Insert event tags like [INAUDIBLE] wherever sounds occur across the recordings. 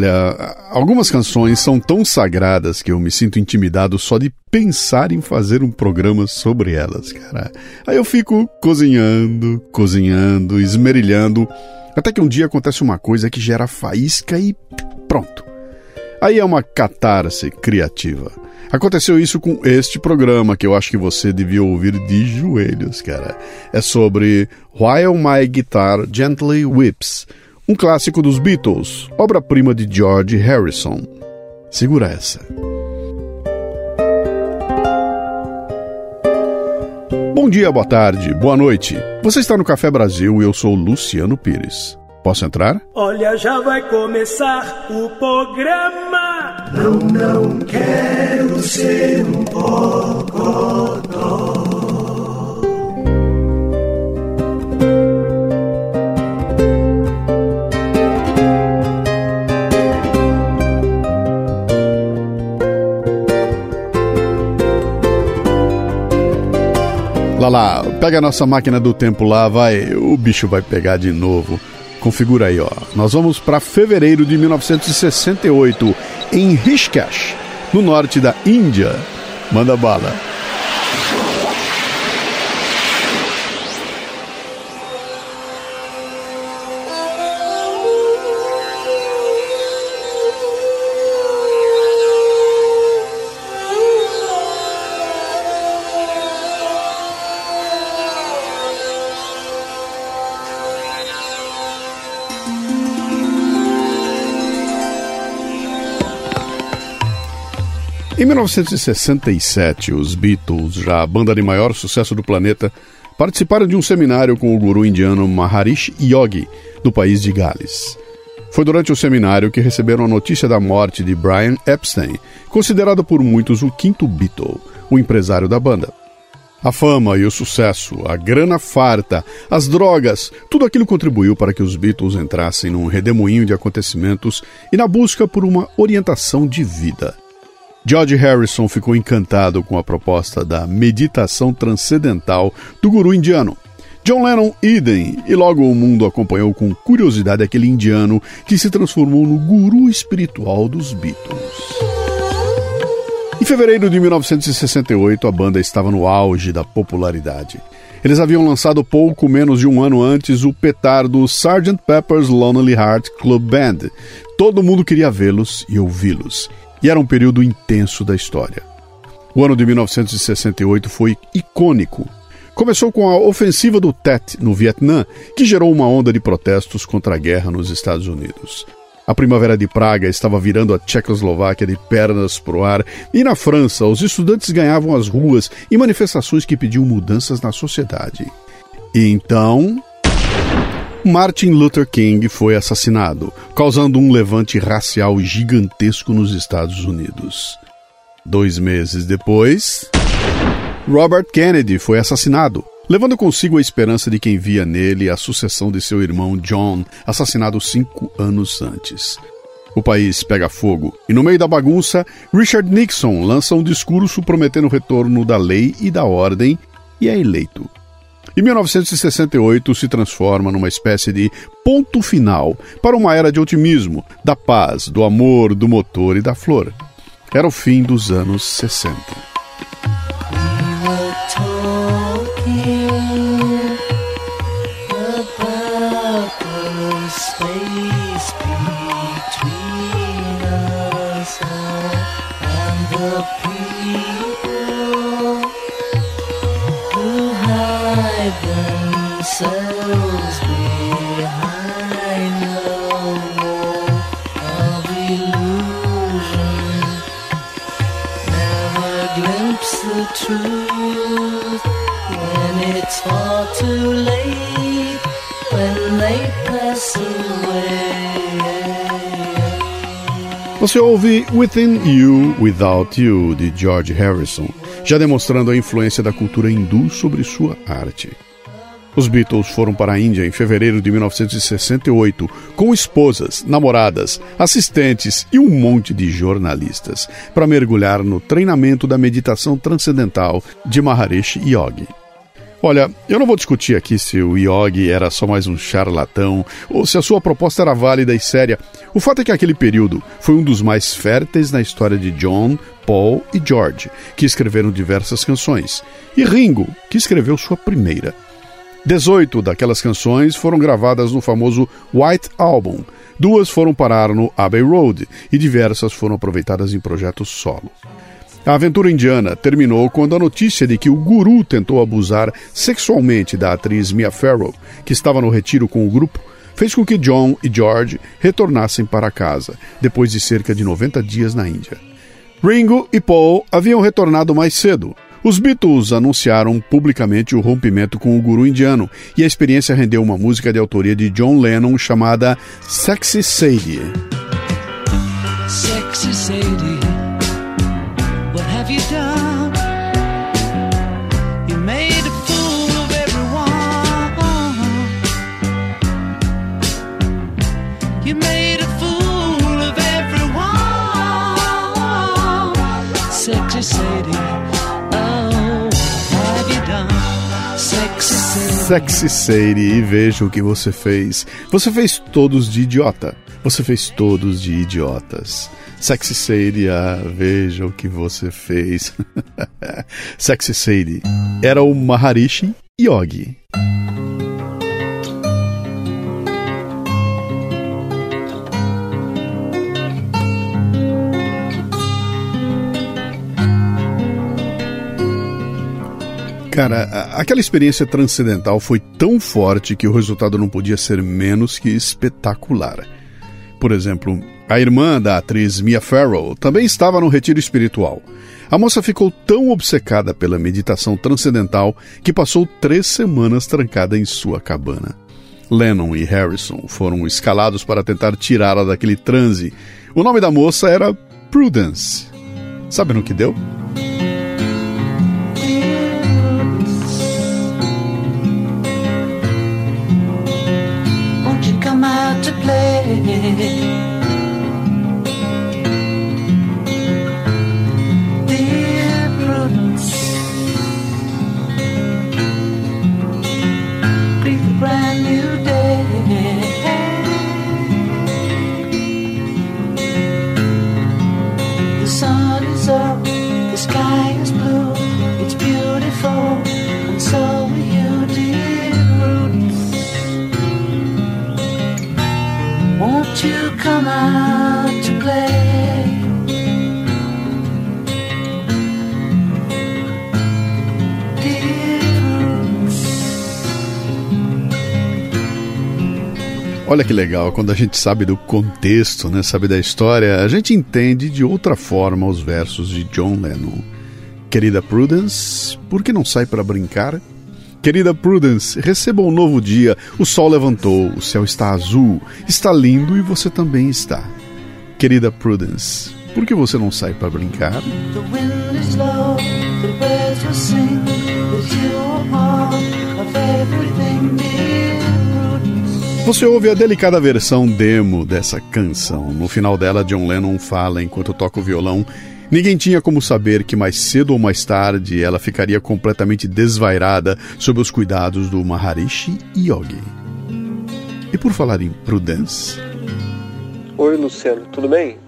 Olha, algumas canções são tão sagradas que eu me sinto intimidado só de pensar em fazer um programa sobre elas, cara. Aí eu fico cozinhando, cozinhando, esmerilhando, até que um dia acontece uma coisa que gera faísca e pronto. Aí é uma catarse criativa. Aconteceu isso com este programa que eu acho que você devia ouvir de joelhos, cara. É sobre While My Guitar Gently Whips um clássico dos Beatles, obra-prima de George Harrison. Segura essa. Bom dia, boa tarde, boa noite. Você está no Café Brasil e eu sou Luciano Pires. Posso entrar? Olha, já vai começar o programa. Não, não quero ser um bocodó. Lá lá, pega a nossa máquina do tempo lá, vai, o bicho vai pegar de novo. Configura aí, ó. Nós vamos para fevereiro de 1968 em Rishikesh, no norte da Índia. Manda bala. Em 1967, os Beatles, já a banda de maior sucesso do planeta, participaram de um seminário com o guru indiano Maharishi Yogi, do país de Gales. Foi durante o seminário que receberam a notícia da morte de Brian Epstein, considerado por muitos o quinto Beatle, o empresário da banda. A fama e o sucesso, a grana farta, as drogas, tudo aquilo contribuiu para que os Beatles entrassem num redemoinho de acontecimentos e na busca por uma orientação de vida. George Harrison ficou encantado com a proposta da meditação transcendental do guru indiano. John Lennon, idem, e logo o mundo acompanhou com curiosidade aquele indiano que se transformou no guru espiritual dos Beatles. Em fevereiro de 1968, a banda estava no auge da popularidade. Eles haviam lançado pouco menos de um ano antes o petardo Sgt. Pepper's Lonely Heart Club Band. Todo mundo queria vê-los e ouvi-los e era um período intenso da história. O ano de 1968 foi icônico. Começou com a ofensiva do Tet no Vietnã, que gerou uma onda de protestos contra a guerra nos Estados Unidos. A Primavera de Praga estava virando a Tchecoslováquia de pernas pro ar, e na França, os estudantes ganhavam as ruas em manifestações que pediam mudanças na sociedade. E então, Martin Luther King foi assassinado, causando um levante racial gigantesco nos Estados Unidos. Dois meses depois, Robert Kennedy foi assassinado, levando consigo a esperança de quem via nele a sucessão de seu irmão John, assassinado cinco anos antes. O país pega fogo e, no meio da bagunça, Richard Nixon lança um discurso prometendo o retorno da lei e da ordem e é eleito. E 1968 se transforma numa espécie de ponto final para uma era de otimismo, da paz, do amor, do motor e da flor. Era o fim dos anos 60. truth Você ouve Within You, Without You, de George Harrison, já demonstrando a influência da cultura hindu sobre sua arte. Os Beatles foram para a Índia em fevereiro de 1968 com esposas, namoradas, assistentes e um monte de jornalistas para mergulhar no treinamento da meditação transcendental de Maharishi Yogi. Olha, eu não vou discutir aqui se o Yogi era só mais um charlatão ou se a sua proposta era válida e séria. O fato é que aquele período foi um dos mais férteis na história de John, Paul e George, que escreveram diversas canções, e Ringo, que escreveu sua primeira. Dezoito daquelas canções foram gravadas no famoso White Album, duas foram parar no Abbey Road e diversas foram aproveitadas em projetos solo. A aventura indiana terminou quando a notícia de que o guru tentou abusar sexualmente da atriz Mia Farrow, que estava no retiro com o grupo, fez com que John e George retornassem para casa, depois de cerca de 90 dias na Índia. Ringo e Paul haviam retornado mais cedo. Os Beatles anunciaram publicamente o rompimento com o guru indiano e a experiência rendeu uma música de autoria de John Lennon chamada Sexy Sadie. Sexy Sadie. Sexy Sadie e veja o que você fez. Você fez todos de idiota. Você fez todos de idiotas. Sexy Sadie, ah, veja o que você fez. [LAUGHS] Sexy Sadie era o Maharishi Yogi. Cara, aquela experiência transcendental foi tão forte que o resultado não podia ser menos que espetacular. Por exemplo, a irmã da atriz Mia Farrow também estava no retiro espiritual. A moça ficou tão obcecada pela meditação transcendental que passou três semanas trancada em sua cabana. Lennon e Harrison foram escalados para tentar tirá-la daquele transe. O nome da moça era Prudence. Sabe no que deu? Yeah. Olha que legal, quando a gente sabe do contexto, né, sabe da história, a gente entende de outra forma os versos de John Lennon. Querida Prudence, por que não sai para brincar? Querida Prudence, receba um novo dia. O sol levantou, o céu está azul, está lindo e você também está. Querida Prudence, por que você não sai para brincar? The Você ouve a delicada versão demo dessa canção. No final dela, John Lennon fala enquanto toca o violão. Ninguém tinha como saber que mais cedo ou mais tarde ela ficaria completamente desvairada sob os cuidados do Maharishi Yogi. E por falar em Prudence. Oi, Luciano, tudo bem?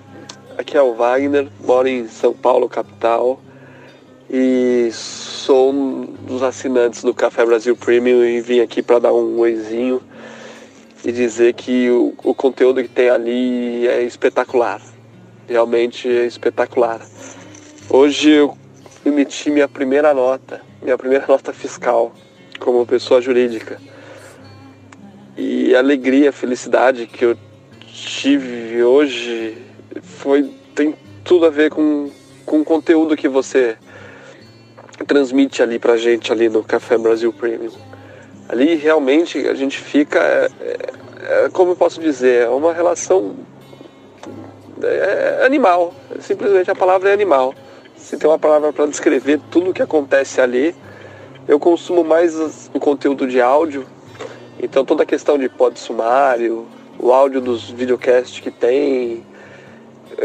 Aqui é o Wagner, moro em São Paulo, capital, e sou um dos assinantes do Café Brasil Premium e vim aqui para dar um oizinho e dizer que o, o conteúdo que tem ali é espetacular. Realmente é espetacular. Hoje eu emiti minha primeira nota, minha primeira [LAUGHS] nota fiscal como pessoa jurídica. E a alegria, a felicidade que eu tive hoje foi tem tudo a ver com, com o conteúdo que você transmite ali pra gente ali no Café Brasil Premium ali realmente a gente fica, é, é, é, como eu posso dizer, é uma relação é, é animal, simplesmente a palavra é animal. Se tem uma palavra para descrever tudo o que acontece ali, eu consumo mais o conteúdo de áudio, então toda a questão de pod sumário, o áudio dos videocasts que tem,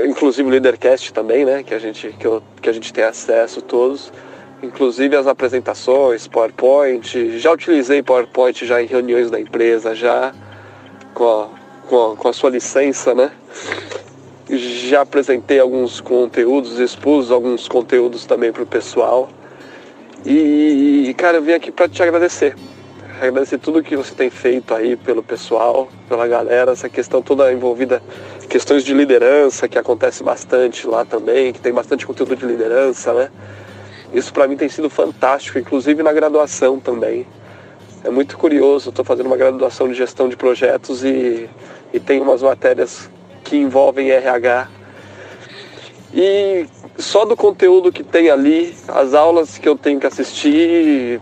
inclusive o Leadercast também, né, que a gente, que, eu, que a gente tem acesso todos, inclusive as apresentações, PowerPoint. Já utilizei PowerPoint já em reuniões da empresa, já com a, com a, com a sua licença, né? Já apresentei alguns conteúdos, expus alguns conteúdos também para o pessoal. E, cara, eu vim aqui para te agradecer. Agradecer tudo que você tem feito aí pelo pessoal, pela galera, essa questão toda envolvida, questões de liderança que acontece bastante lá também, que tem bastante conteúdo de liderança, né? Isso para mim tem sido fantástico, inclusive na graduação também. É muito curioso, estou fazendo uma graduação de gestão de projetos e, e tem umas matérias que envolvem RH. E só do conteúdo que tem ali, as aulas que eu tenho que assistir,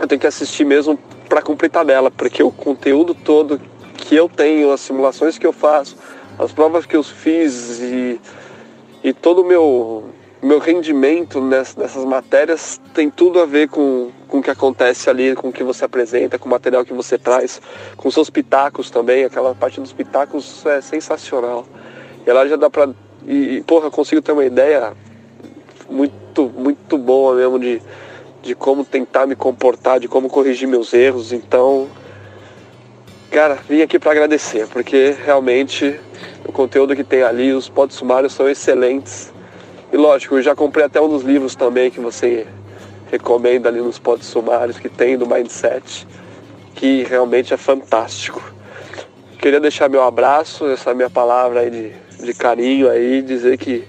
eu tenho que assistir mesmo para cumprir tabela, porque o conteúdo todo que eu tenho, as simulações que eu faço, as provas que eu fiz e, e todo o meu meu rendimento nessas matérias tem tudo a ver com, com o que acontece ali, com o que você apresenta, com o material que você traz, com seus pitacos também. Aquela parte dos pitacos é sensacional. E lá já dá pra. E, porra, consigo ter uma ideia muito, muito boa mesmo de, de como tentar me comportar, de como corrigir meus erros. Então, cara, vim aqui para agradecer, porque realmente o conteúdo que tem ali, os pods sumários são excelentes e lógico, eu já comprei até um dos livros também que você recomenda ali nos pods sumários que tem do Mindset, que realmente é fantástico. Queria deixar meu abraço, essa minha palavra aí de, de carinho aí, dizer que,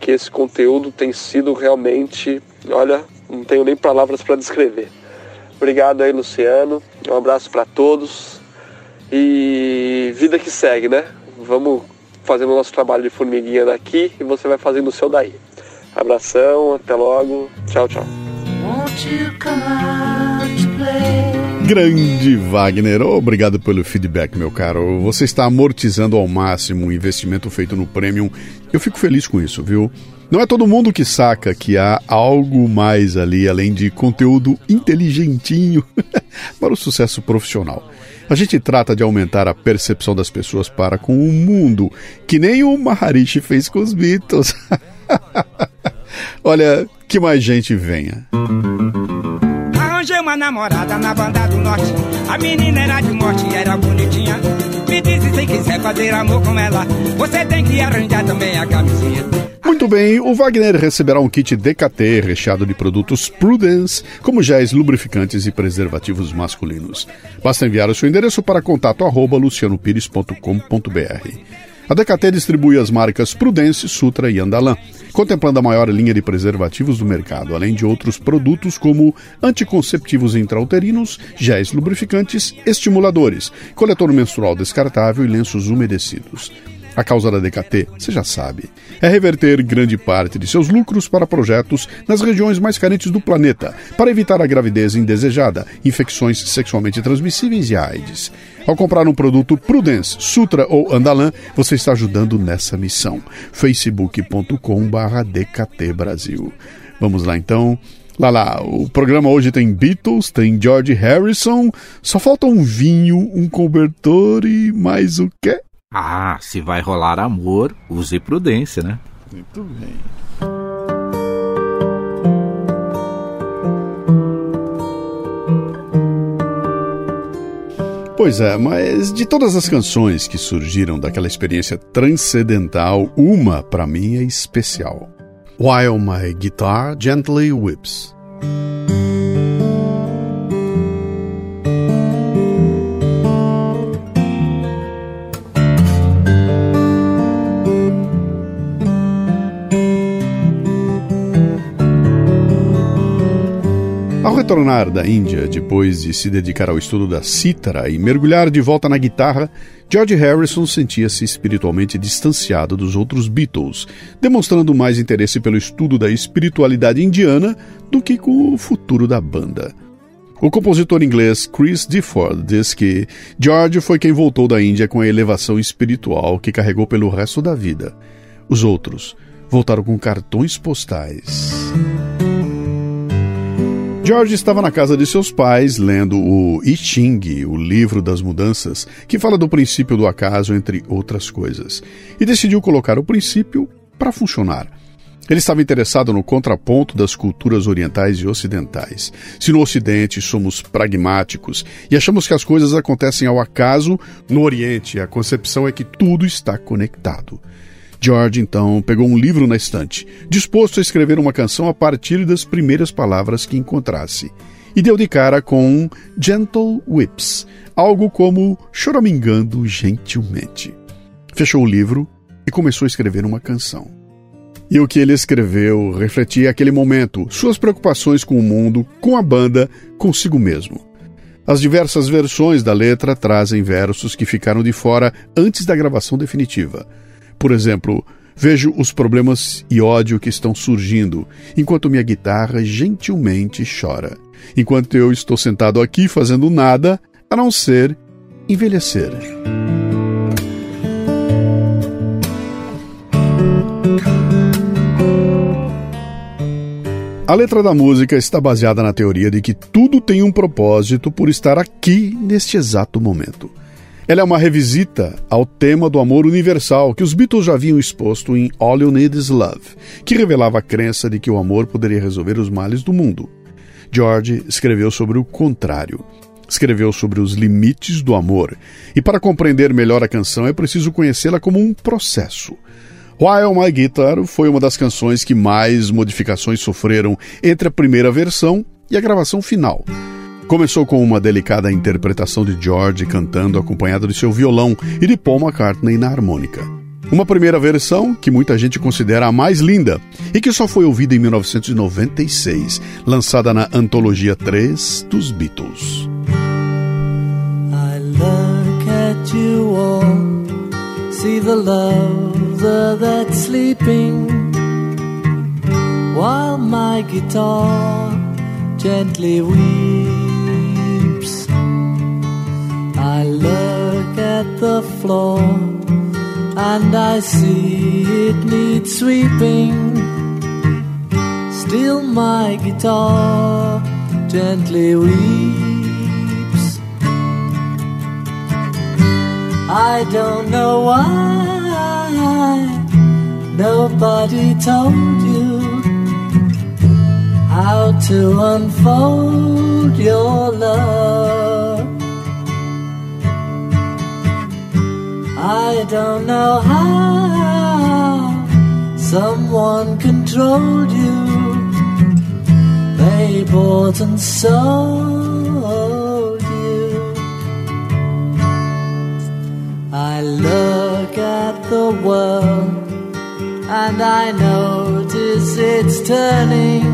que esse conteúdo tem sido realmente, olha, não tenho nem palavras para descrever. Obrigado aí, Luciano. Um abraço para todos. E vida que segue, né? Vamos fazendo o nosso trabalho de formiguinha daqui e você vai fazendo o seu daí. Abração, até logo. Tchau, tchau. Grande Wagner, obrigado pelo feedback, meu caro. Você está amortizando ao máximo o investimento feito no Premium. Eu fico feliz com isso, viu? Não é todo mundo que saca que há algo mais ali, além de conteúdo inteligentinho [LAUGHS] para o sucesso profissional. A gente trata de aumentar a percepção das pessoas para com o mundo, que nem o Maharishi fez com os Beatles. [LAUGHS] Olha, que mais gente venha. Arranjei uma namorada na banda do norte. A menina era de morte, era bonitinha. Me disse se quiser fazer amor com ela, você tem que arranjar também a camisinha. Muito bem, o Wagner receberá um kit DKT recheado de produtos Prudence, como géis lubrificantes e preservativos masculinos. Basta enviar o seu endereço para contato arroba lucianopires.com.br. A DKT distribui as marcas Prudence, Sutra e Andalan, contemplando a maior linha de preservativos do mercado, além de outros produtos como anticonceptivos intrauterinos, géis lubrificantes, estimuladores, coletor menstrual descartável e lenços umedecidos. A causa da DKT, você já sabe, é reverter grande parte de seus lucros para projetos nas regiões mais carentes do planeta, para evitar a gravidez indesejada, infecções sexualmente transmissíveis e AIDS. Ao comprar um produto Prudence, Sutra ou Andalan, você está ajudando nessa missão. facebook.com/dkt Brasil. Vamos lá então. Lá lá, o programa hoje tem Beatles, tem George Harrison, só falta um vinho, um cobertor e mais o quê? Ah, se vai rolar amor, use prudência, né? Muito bem. Pois é, mas de todas as canções que surgiram daquela experiência transcendental, uma para mim é especial. While My Guitar Gently Whips. Retornar da Índia, depois de se dedicar ao estudo da cítara e mergulhar de volta na guitarra, George Harrison sentia-se espiritualmente distanciado dos outros Beatles, demonstrando mais interesse pelo estudo da espiritualidade indiana do que com o futuro da banda. O compositor inglês Chris Difford diz que George foi quem voltou da Índia com a elevação espiritual que carregou pelo resto da vida. Os outros voltaram com cartões postais. George estava na casa de seus pais lendo o I Ching, o livro das mudanças, que fala do princípio do acaso, entre outras coisas, e decidiu colocar o princípio para funcionar. Ele estava interessado no contraponto das culturas orientais e ocidentais. Se no Ocidente somos pragmáticos e achamos que as coisas acontecem ao acaso, no Oriente a concepção é que tudo está conectado. George então pegou um livro na estante, disposto a escrever uma canção a partir das primeiras palavras que encontrasse, e deu de cara com Gentle Whips, algo como choramingando gentilmente. Fechou o livro e começou a escrever uma canção. E o que ele escreveu refletia aquele momento, suas preocupações com o mundo, com a banda, consigo mesmo. As diversas versões da letra trazem versos que ficaram de fora antes da gravação definitiva. Por exemplo, vejo os problemas e ódio que estão surgindo, enquanto minha guitarra gentilmente chora. Enquanto eu estou sentado aqui fazendo nada, a não ser envelhecer. A letra da música está baseada na teoria de que tudo tem um propósito por estar aqui neste exato momento. Ela é uma revisita ao tema do amor universal que os Beatles já haviam exposto em All You Need Is Love, que revelava a crença de que o amor poderia resolver os males do mundo. George escreveu sobre o contrário. Escreveu sobre os limites do amor. E para compreender melhor a canção é preciso conhecê-la como um processo. While My Guitar foi uma das canções que mais modificações sofreram entre a primeira versão e a gravação final. Começou com uma delicada interpretação de George cantando acompanhado de seu violão e de Paul McCartney na harmônica. Uma primeira versão que muita gente considera a mais linda e que só foi ouvida em 1996, lançada na antologia 3 dos Beatles. I look at you all, see the that's sleeping while my guitar gently weeps. At the floor and I see it needs sweeping. Still, my guitar gently weeps. I don't know why nobody told you how to unfold your love. I don't know how someone controlled you. They bought and sold you. I look at the world and I notice it's turning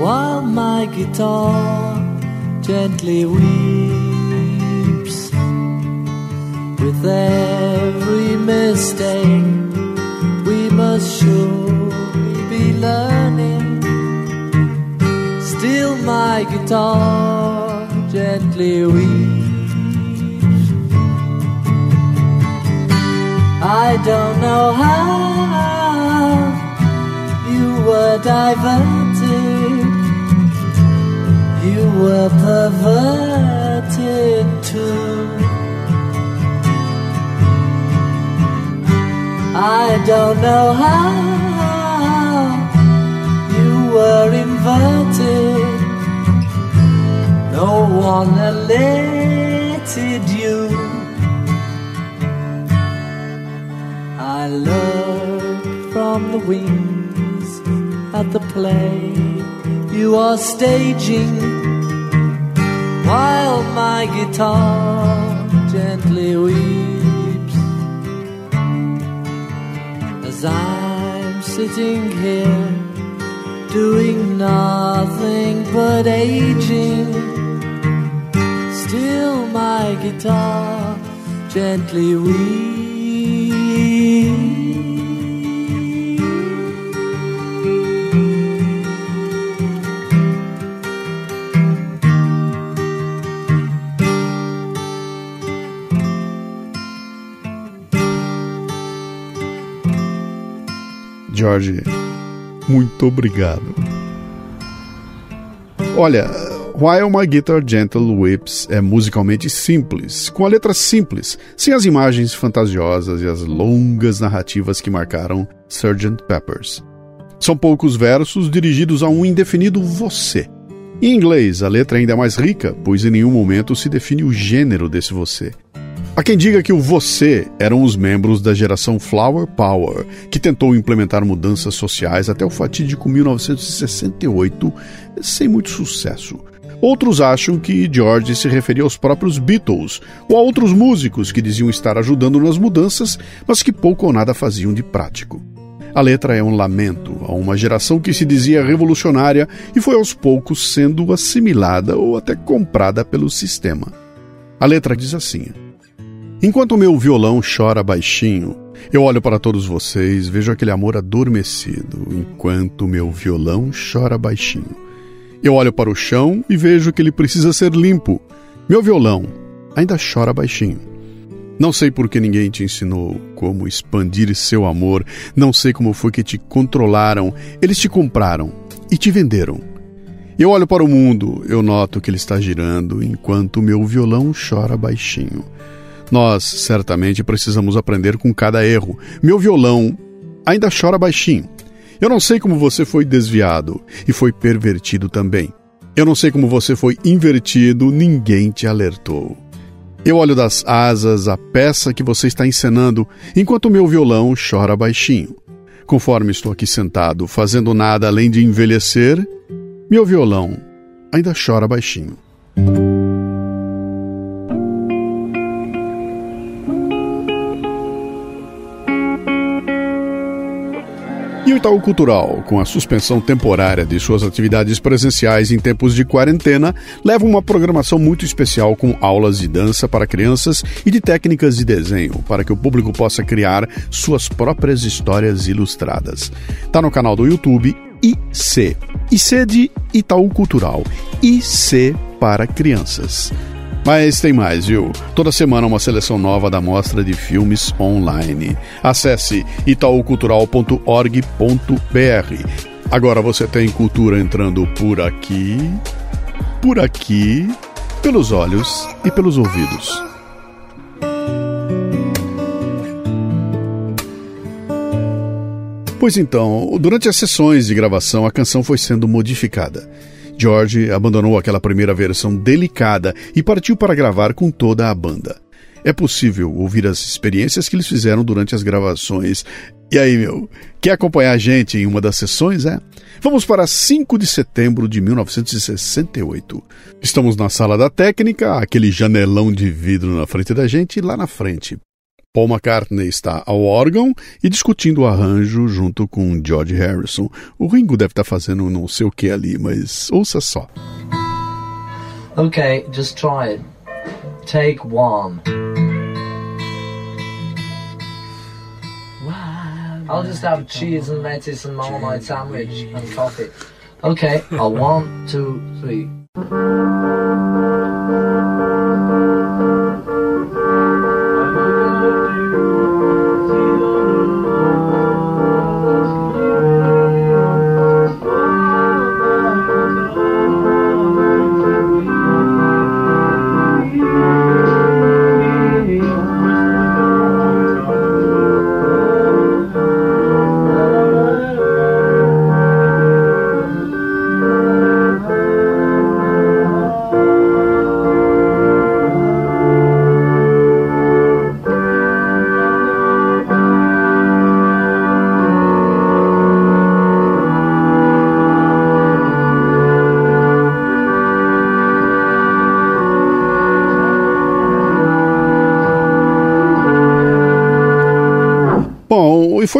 while my guitar gently weeps with every mistake. We must surely be learning. Still my guitar gently weeps. I don't know how you were diverted, you were perverted too. I don't know how you were inverted, no one elected you. I look from the wings at the play you are staging while my guitar gently weeps as I'm sitting here doing nothing but aging. Still, my guitar gently weeps. George, muito obrigado. Olha, While My Guitar Gentle Whips é musicalmente simples, com a letra simples, sem as imagens fantasiosas e as longas narrativas que marcaram Sgt. Peppers. São poucos versos dirigidos a um indefinido você. Em inglês, a letra ainda é mais rica, pois em nenhum momento se define o gênero desse você. Há quem diga que o você eram os membros da geração Flower Power, que tentou implementar mudanças sociais até o fatídico 1968, sem muito sucesso. Outros acham que George se referia aos próprios Beatles ou a outros músicos que diziam estar ajudando nas mudanças, mas que pouco ou nada faziam de prático. A letra é um lamento a uma geração que se dizia revolucionária e foi aos poucos sendo assimilada ou até comprada pelo sistema. A letra diz assim: Enquanto o meu violão chora baixinho, eu olho para todos vocês, vejo aquele amor adormecido, enquanto o meu violão chora baixinho. Eu olho para o chão e vejo que ele precisa ser limpo. Meu violão ainda chora baixinho. Não sei por que ninguém te ensinou como expandir seu amor, não sei como foi que te controlaram, eles te compraram e te venderam. Eu olho para o mundo, eu noto que ele está girando enquanto meu violão chora baixinho. Nós certamente precisamos aprender com cada erro. Meu violão ainda chora baixinho. Eu não sei como você foi desviado e foi pervertido também. Eu não sei como você foi invertido, ninguém te alertou. Eu olho das asas a peça que você está encenando, enquanto meu violão chora baixinho. Conforme estou aqui sentado, fazendo nada além de envelhecer, meu violão ainda chora baixinho. Itaú Cultural, com a suspensão temporária de suas atividades presenciais em tempos de quarentena, leva uma programação muito especial com aulas de dança para crianças e de técnicas de desenho, para que o público possa criar suas próprias histórias ilustradas. Está no canal do YouTube IC. IC de Itaú Cultural. IC para crianças. Mas tem mais, viu? Toda semana uma seleção nova da mostra de filmes online. Acesse itaucultural.org.br. Agora você tem cultura entrando por aqui, por aqui, pelos olhos e pelos ouvidos. Pois então, durante as sessões de gravação, a canção foi sendo modificada. George abandonou aquela primeira versão delicada e partiu para gravar com toda a banda. É possível ouvir as experiências que eles fizeram durante as gravações. E aí, meu, quer acompanhar a gente em uma das sessões, é? Vamos para 5 de setembro de 1968. Estamos na sala da técnica, aquele janelão de vidro na frente da gente, e lá na frente, Paul McCartney está ao órgão e discutindo o arranjo junto com George Harrison. O Ringo deve estar fazendo não sei o que ali, mas ouça só. Okay, just try it. Take one. I'll just have cheese and lettuce and marmite sandwich and coffee. Okay, a one, two, three.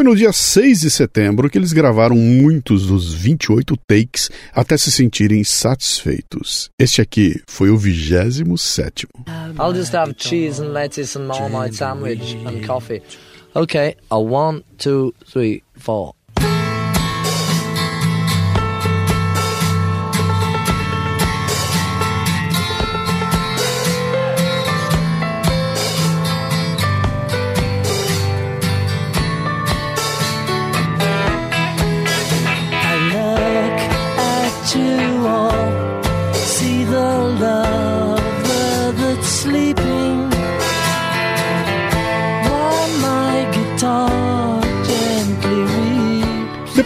No dia 6 de setembro que eles gravaram muitos dos 28 takes até se sentirem satisfeitos. Este aqui foi o 27. I'll just have cheese and lettuce and sandwich and coffee. Okay, a one, two, three, four.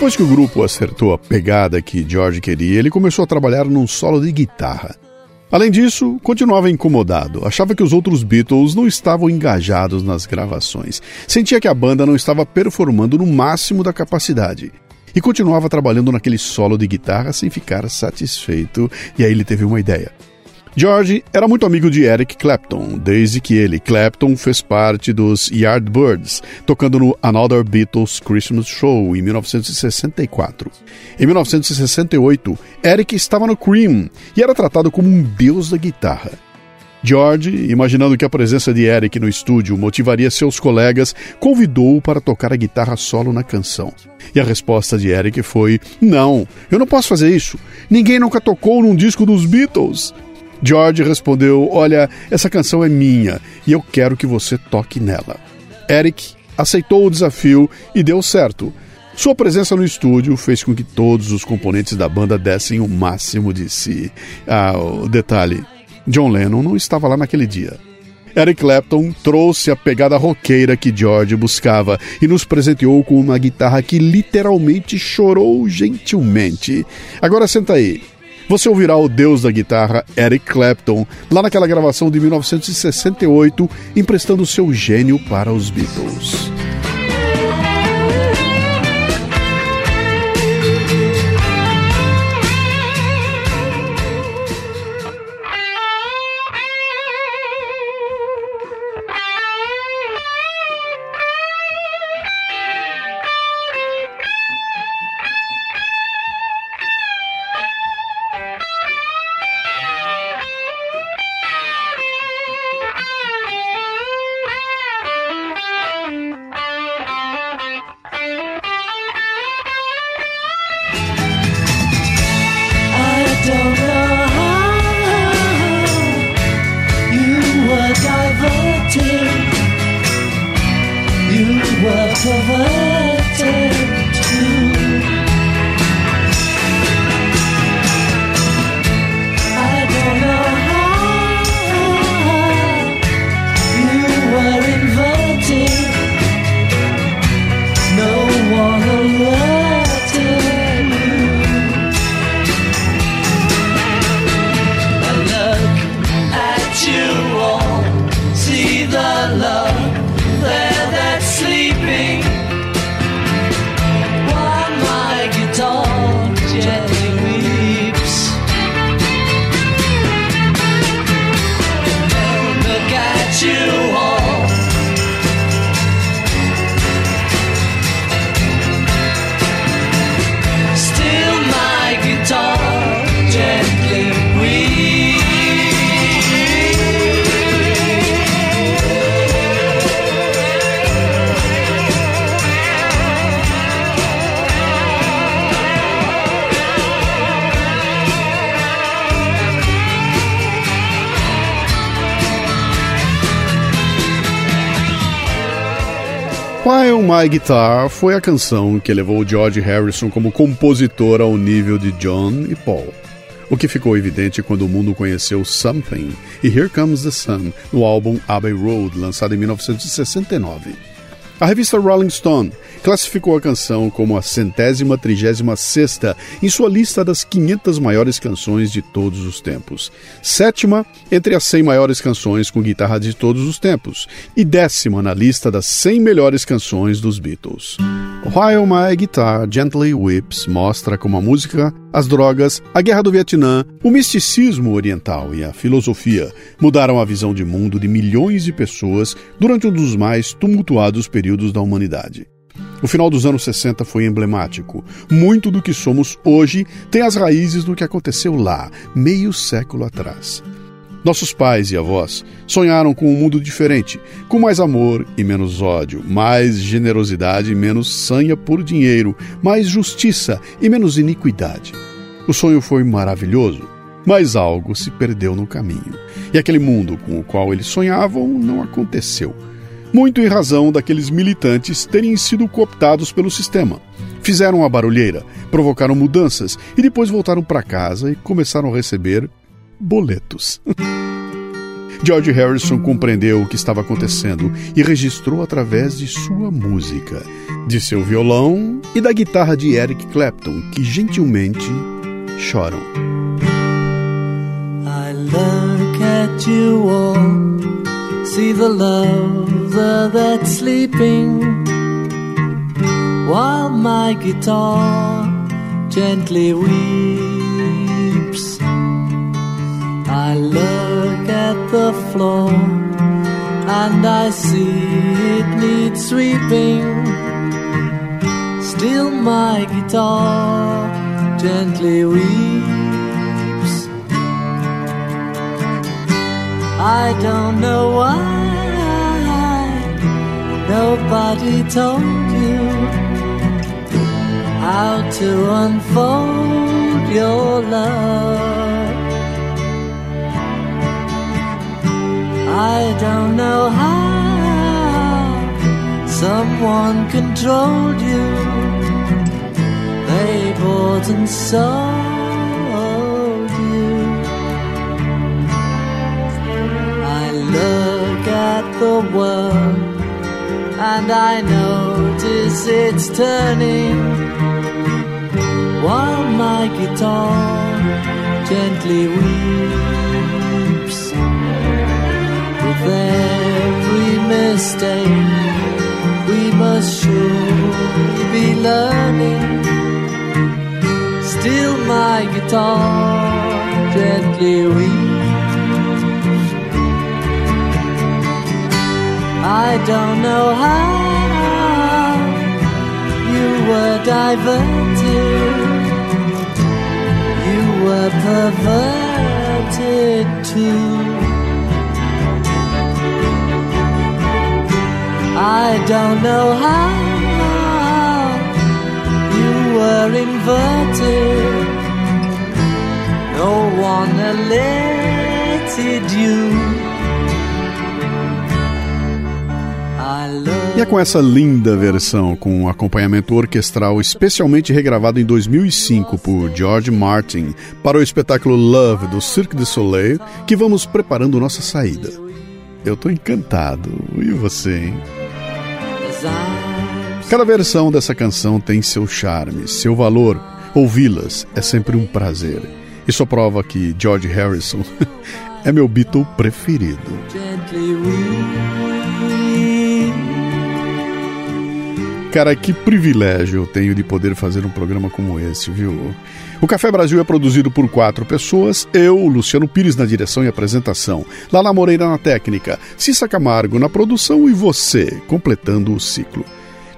Depois que o grupo acertou a pegada que George queria, ele começou a trabalhar num solo de guitarra. Além disso, continuava incomodado. Achava que os outros Beatles não estavam engajados nas gravações. Sentia que a banda não estava performando no máximo da capacidade. E continuava trabalhando naquele solo de guitarra sem ficar satisfeito. E aí ele teve uma ideia. George era muito amigo de Eric Clapton, desde que ele, Clapton, fez parte dos Yardbirds, tocando no Another Beatles Christmas Show em 1964. Em 1968, Eric estava no Cream e era tratado como um deus da guitarra. George, imaginando que a presença de Eric no estúdio motivaria seus colegas, convidou-o para tocar a guitarra solo na canção. E a resposta de Eric foi: Não, eu não posso fazer isso. Ninguém nunca tocou num disco dos Beatles. George respondeu: Olha, essa canção é minha e eu quero que você toque nela. Eric aceitou o desafio e deu certo. Sua presença no estúdio fez com que todos os componentes da banda dessem o máximo de si. Ah, o detalhe: John Lennon não estava lá naquele dia. Eric Clapton trouxe a pegada roqueira que George buscava e nos presenteou com uma guitarra que literalmente chorou gentilmente. Agora senta aí, você ouvirá o deus da guitarra Eric Clapton lá naquela gravação de 1968, emprestando seu gênio para os Beatles. My Guitar foi a canção que levou George Harrison como compositor ao nível de John e Paul. O que ficou evidente quando o mundo conheceu Something e Here Comes the Sun no álbum Abbey Road, lançado em 1969. A revista Rolling Stone classificou a canção como a centésima trigésima sexta em sua lista das 500 maiores canções de todos os tempos. Sétima entre as 100 maiores canções com guitarra de todos os tempos. E décima na lista das 100 melhores canções dos Beatles. While My Guitar Gently Whips mostra como a música, as drogas, a guerra do Vietnã, o misticismo oriental e a filosofia mudaram a visão de mundo de milhões de pessoas durante um dos mais tumultuados períodos da humanidade. O final dos anos 60 foi emblemático. Muito do que somos hoje tem as raízes do que aconteceu lá, meio século atrás. Nossos pais e avós sonharam com um mundo diferente, com mais amor e menos ódio, mais generosidade e menos sanha por dinheiro, mais justiça e menos iniquidade. O sonho foi maravilhoso, mas algo se perdeu no caminho. E aquele mundo com o qual eles sonhavam não aconteceu. Muito em razão daqueles militantes terem sido cooptados pelo sistema. Fizeram a barulheira, provocaram mudanças e depois voltaram para casa e começaram a receber boletos. George Harrison compreendeu o que estava acontecendo e registrou através de sua música, de seu violão e da guitarra de Eric Clapton, que gentilmente choram. I look at you all, see the that's sleeping, while my guitar gently weeps. I look at the floor and I see it needs sweeping. Still, my guitar gently weeps. I don't know why nobody told you how to unfold your love. I don't know how someone controlled you. They bought and sold you. I look at the world and I notice it's turning while my guitar gently weeps every mistake. We must surely be learning. Still my guitar gently weeps. I don't know how you were diverted, you were perverted too. I don't know how you were inverted, no one alerted you. E é com essa linda versão, com um acompanhamento orquestral especialmente regravado em 2005 por George Martin para o espetáculo Love do Cirque du Soleil, que vamos preparando nossa saída. Eu tô encantado. E você, hein? Cada versão dessa canção tem seu charme, seu valor. Ouvi-las é sempre um prazer. Isso prova que George Harrison [LAUGHS] é meu Beatle preferido. Cara, que privilégio eu tenho de poder fazer um programa como esse, viu? O Café Brasil é produzido por quatro pessoas, eu, Luciano Pires na direção e apresentação, Lala Moreira na técnica, Cissa Camargo na produção e você, completando o ciclo.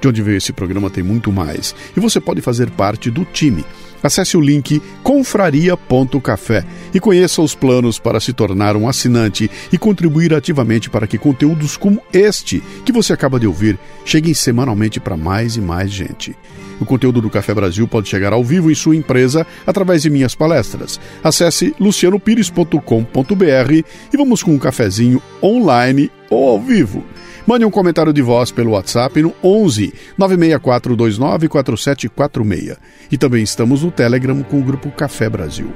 De onde veio esse programa tem muito mais, e você pode fazer parte do time. Acesse o link confraria.café e conheça os planos para se tornar um assinante e contribuir ativamente para que conteúdos como este que você acaba de ouvir cheguem semanalmente para mais e mais gente. O conteúdo do Café Brasil pode chegar ao vivo em sua empresa através de minhas palestras. Acesse lucianopires.com.br e vamos com um cafezinho online ou ao vivo. Mande um comentário de voz pelo WhatsApp no 11 96429 4746. E também estamos no Telegram com o grupo Café Brasil.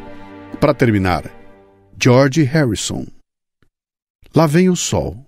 Para terminar, George Harrison. Lá vem o sol.